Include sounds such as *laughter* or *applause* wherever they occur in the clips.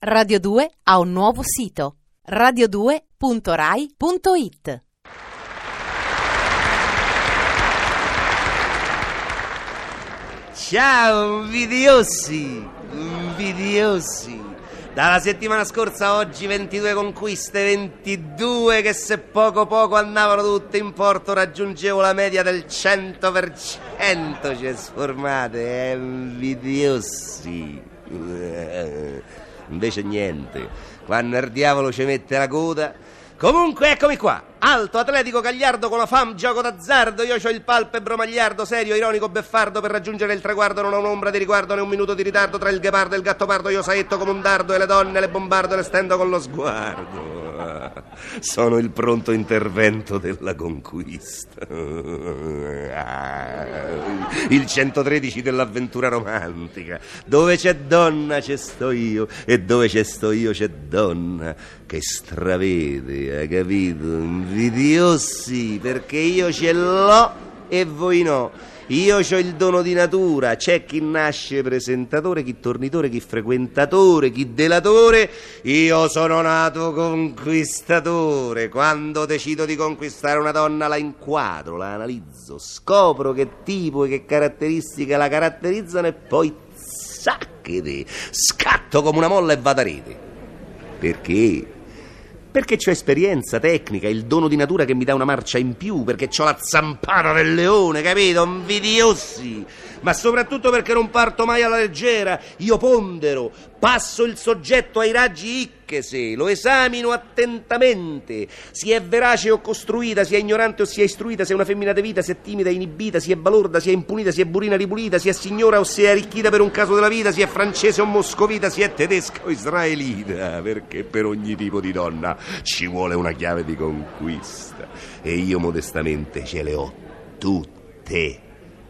Radio 2 ha un nuovo sito radio2.rai.it. Ciao invidiosi, invidiosi. Dalla settimana scorsa oggi 22 conquiste, 22 che se poco poco andavano tutte in porto raggiungevo la media del 100%, ci sformate, eh, invidiosi. Invece niente, quando il diavolo ci mette la coda... Comunque eccomi qua, alto, atletico, gagliardo, con la fam, gioco d'azzardo, io ho il palpebro magliardo, serio, ironico, beffardo, per raggiungere il traguardo. Non ho un'ombra di riguardo né un minuto di ritardo tra il ghepardo e il gattopardo, io saetto come un dardo e le donne le bombardo e le stendo con lo sguardo. Sono il pronto intervento della conquista. Il 113 dell'avventura romantica. Dove c'è donna c'è sto io e dove c'è sto io c'è donna che stravede, hai capito? Invidiosi perché io ce l'ho e voi no. Io ho il dono di natura, c'è chi nasce presentatore, chi tornitore, chi frequentatore, chi delatore. Io sono nato conquistatore. Quando decido di conquistare una donna la inquadro, la analizzo, scopro che tipo e che caratteristiche la caratterizzano e poi zacchete, scatto come una molla e vado a rete. Perché? Perché c'ho esperienza, tecnica, il dono di natura che mi dà una marcia in più, perché ho la zampata del leone, capito? Invidiosi! Ma soprattutto perché non parto mai alla leggera, io pondero, passo il soggetto ai raggi icchese, lo esamino attentamente. Si è verace o costruita, si è ignorante o si è istruita, se è una femmina de vita, si è timida, inibita, si è balorda, si è impunita, si è burina ripulita, si è signora o si è arricchita per un caso della vita, si è francese o moscovita, si è tedesca o israelita, perché per ogni tipo di donna ci vuole una chiave di conquista. E io modestamente ce le ho tutte.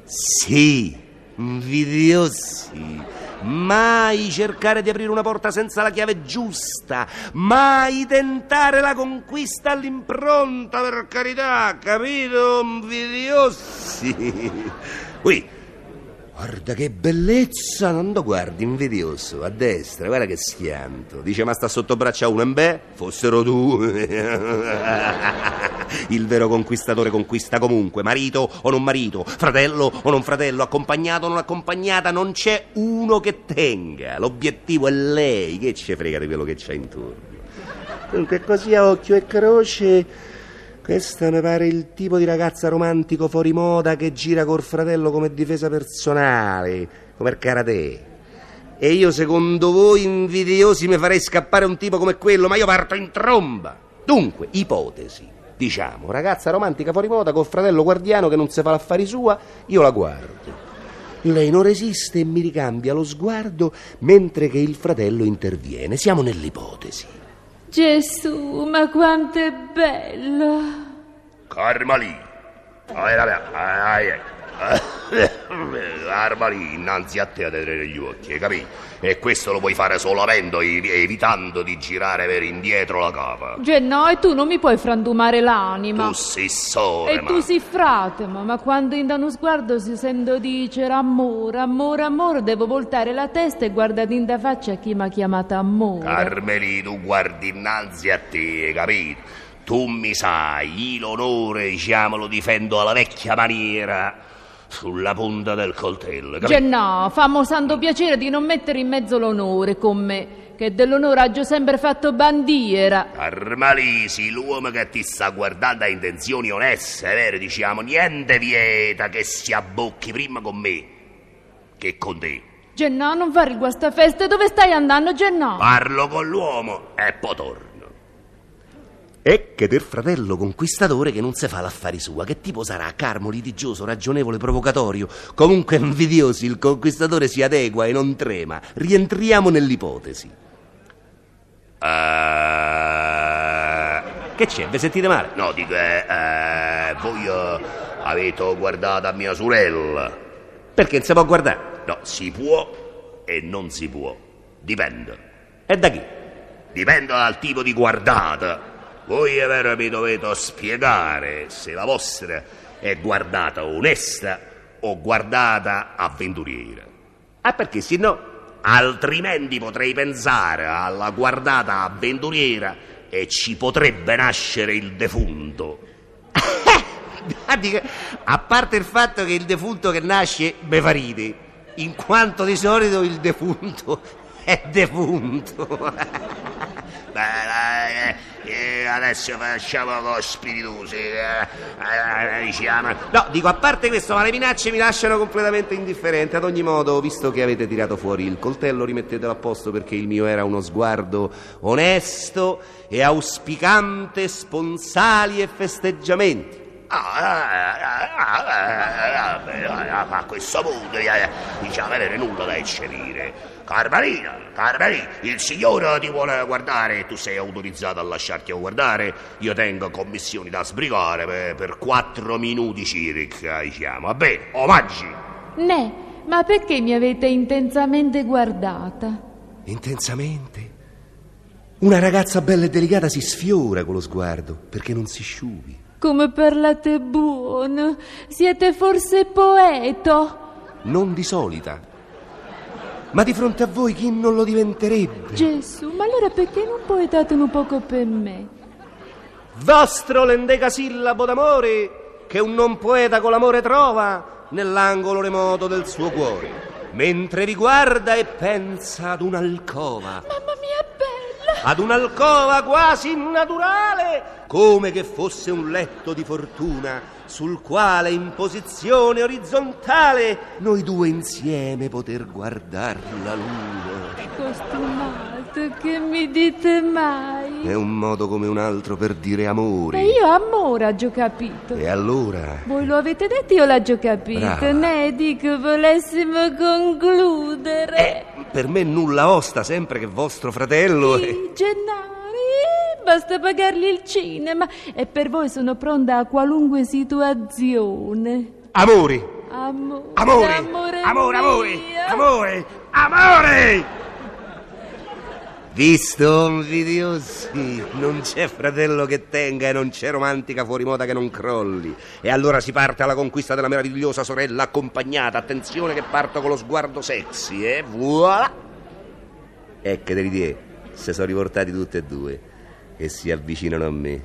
Sì, invidiosi. Mai cercare di aprire una porta senza la chiave giusta. Mai tentare la conquista all'impronta, per carità, capito? Invidiosi. *laughs* Qui. Guarda che bellezza, non lo guardi, invidioso, a destra, guarda che schianto. Dice, ma sta sotto braccia uno, e beh, fossero due. *laughs* Il vero conquistatore conquista comunque, marito o non marito, fratello o non fratello, accompagnato o non accompagnata, non c'è uno che tenga. L'obiettivo è lei, che ci frega di quello che c'è intorno. Dunque, così a occhio e croce... Questa mi pare il tipo di ragazza romantico fuori moda che gira col fratello come difesa personale, come il karate. E io, secondo voi, invidiosi, mi farei scappare un tipo come quello, ma io parto in tromba. Dunque, ipotesi. Diciamo, ragazza romantica fuori moda col fratello guardiano che non si fa l'affari sua, io la guardo. Lei non resiste e mi ricambia lo sguardo mentre che il fratello interviene. Siamo nell'ipotesi. Gesù, ma quanto è bello! Carma lì. Ah, ah, Arma lì innanzi a te a vedere gli occhi, hai capito? E questo lo puoi fare solo avendo, evitando di girare per indietro la capa. Cioè no, e tu non mi puoi frandumare l'anima. Tu sei sole, E ma... tu sei fratemo, ma quando in uno sguardo si sento dicere amore, amore, amore, devo voltare la testa e guardare in da faccia chi mi ha chiamato amore. Carmeli, tu guardi innanzi a te, hai capito? Tu mi sai, io l'onore, diciamo, lo difendo alla vecchia maniera, sulla punta del coltello, Cioè capito? no, fammo santo piacere di non mettere in mezzo l'onore con me, che dell'onore ho sempre fatto bandiera. Carmalisi, l'uomo che ti sta guardando ha intenzioni oneste, vero? Diciamo, niente vieta che si abbocchi prima con me che con te. Gennà, non fare il guastafeste, dove stai andando, Gennà? Parlo con l'uomo e poi torno. E che del fratello conquistatore che non si fa l'affari sua, che tipo sarà? Carmo, litigioso, ragionevole, provocatorio. Comunque invidiosi, il conquistatore si adegua e non trema. Rientriamo nell'ipotesi. Eh, che c'è? Vi sentite male? No, dico, eh, eh, voi eh, avete guardato a mia sorella. Perché non si può guardare? No, si può e non si può. Dipende. E da chi? Dipende dal tipo di guardata. Voi vero mi dovete spiegare se la vostra è guardata onesta o guardata avventuriera. Ah, perché se no altrimenti potrei pensare alla guardata avventuriera e ci potrebbe nascere il defunto. *laughs* A parte il fatto che il defunto che nasce me fa ride, in quanto di solito il defunto è defunto. *laughs* Eh, eh, adesso facciamo con spiritosi. Eh, eh, diciamo. No, dico, a parte questo, ma le minacce mi lasciano completamente indifferente. Ad ogni modo, visto che avete tirato fuori il coltello, rimettetelo a posto perché il mio era uno sguardo onesto e auspicante sponsali e festeggiamenti. a questo punto diciamo avere nulla da eccepire. Carmarina, Carmarina, il signore ti vuole guardare e tu sei autorizzato a lasciarti guardare. Io tengo commissioni da sbrigare per, per quattro minuti circa, diciamo. Va bene, omaggi. Ne, ma perché mi avete intensamente guardata? Intensamente? Una ragazza bella e delicata si sfiora con lo sguardo perché non si sciupi. Come parlate buono. Siete forse poeto? Non di solita. Ma di fronte a voi chi non lo diventerebbe? Gesù, ma allora perché non poetate un poco per me? Vostro l'endecasillabo d'amore che un non poeta con l'amore trova nell'angolo remoto del suo cuore, mentre vi guarda e pensa ad un'alcova. Mamma mia, bella! Ad un'alcova quasi naturale, come che fosse un letto di fortuna sul quale in posizione orizzontale noi due insieme poter guardare la luna. Costumato, che mi dite mai? È un modo come un altro per dire amore. E io amore ho capito. E allora? Voi lo avete detto, io l'ho capito. Brava. Ne dico, volessimo concludere. Eh, per me nulla osta sempre che vostro fratello... è- Sì, Gennari, basta pagargli il cinema e per voi sono pronta a qualunque situazione. Amore! Amore, Amore! amore, Amore, amore! Amore! Amore! Visto, invidiosi, non c'è fratello che tenga e non c'è romantica fuori moda che non crolli. E allora si parte alla conquista della meravigliosa sorella accompagnata. Attenzione che parto con lo sguardo sexy, eh? Voilà! Ecco, te se sono riportati tutti e due e si avvicinano a me.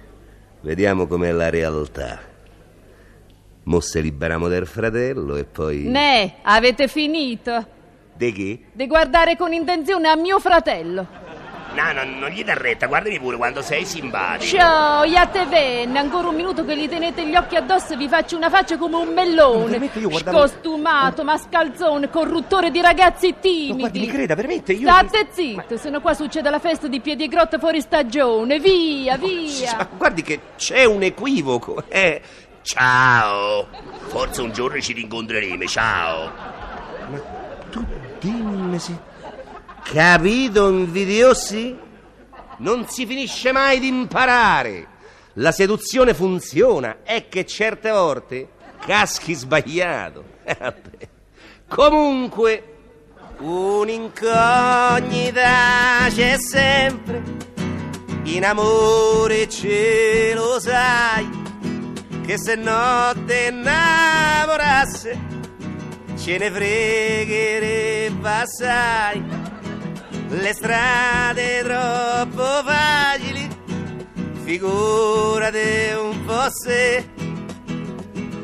Vediamo com'è la realtà. Mo se liberiamo del fratello e poi... Ne, avete finito De che? di guardare con intenzione a mio fratello. No, no, non gli dà retta, guardami pure quando sei simpatico. Ciao, iate venne, ancora un minuto che gli tenete gli occhi addosso e vi faccio una faccia come un mellone. veramente io guardavo- Scostumato, mascalzone, corruttore di ragazzi timidi. No, guardi, mi creda, veramente, io... State zitto, se no qua succede la festa di Piedigrotta fuori stagione. Via, Ma via. guardi che c'è un equivoco, eh. Ciao. Forse un giorno ci rincontreremo, ciao. Ma tu dimmi se... Capito, invidiosi? Non si finisce mai di imparare. La seduzione funziona, è che certe volte caschi sbagliato. *laughs* Eh. Comunque, un'incognita c'è sempre. In amore ce lo sai, che se notte innamorasse, ce ne fregherebbe assai. Le strade troppo facili, figurate un po' se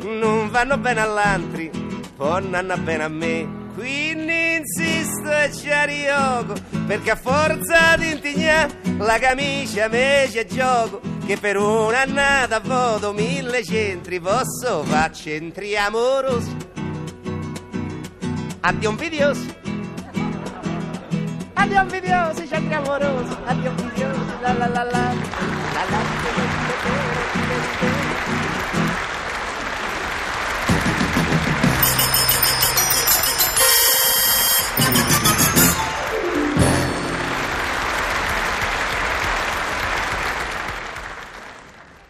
non vanno bene all'altri, poi non vanno bene a me. Quindi insisto e ci arrioco, perché a forza di intignare la camicia me c'è gioco, che per un'annata voto mille centri posso far centri amorosi. Addio invidiosi. Addio invidiosi, centri amorosi. Addio invidiosi, la la la la. la, la.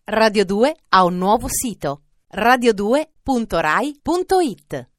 Radio 2 ha un nuovo sito radio2.rai.it